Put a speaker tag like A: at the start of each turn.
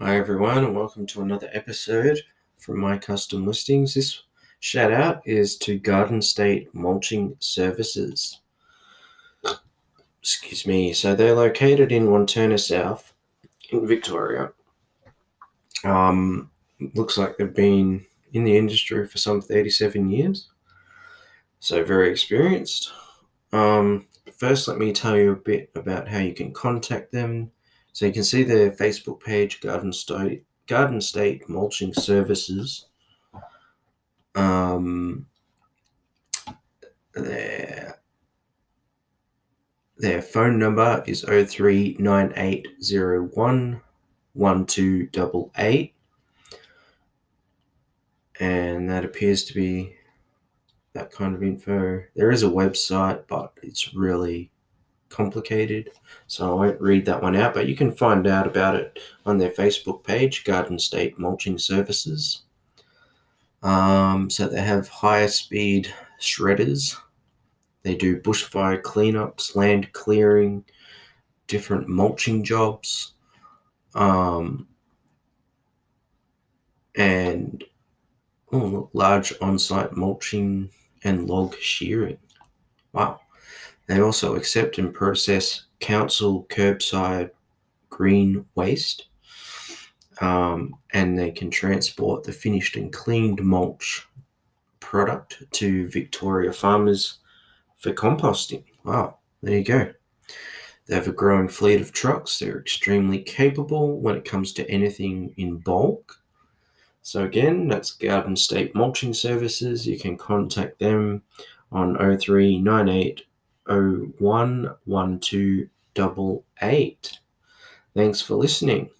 A: Hi everyone, and welcome to another episode from my custom listings. This shout out is to Garden State Mulching Services. Excuse me. So they're located in Wantirna South in Victoria. Um, looks like they've been in the industry for some 37 years, so very experienced. Um, first, let me tell you a bit about how you can contact them. So you can see their Facebook page, Garden State Garden State Mulching Services. Um, their their phone number is 039801 1288 and that appears to be that kind of info. There is a website, but it's really complicated, so I won't read that one out. But you can find out about it on their Facebook page, Garden State Mulching Services. Um, so they have higher speed shredders. They do bushfire cleanups, land clearing, different mulching jobs, um, and oh, large on-site mulching and log shearing. Wow. They also accept and process council curbside green waste. Um, and they can transport the finished and cleaned mulch product to Victoria farmers for composting. Wow, there you go. They have a growing fleet of trucks. They're extremely capable when it comes to anything in bulk. So, again, that's Garden State Mulching Services. You can contact them on 0398 011288. Thanks for listening.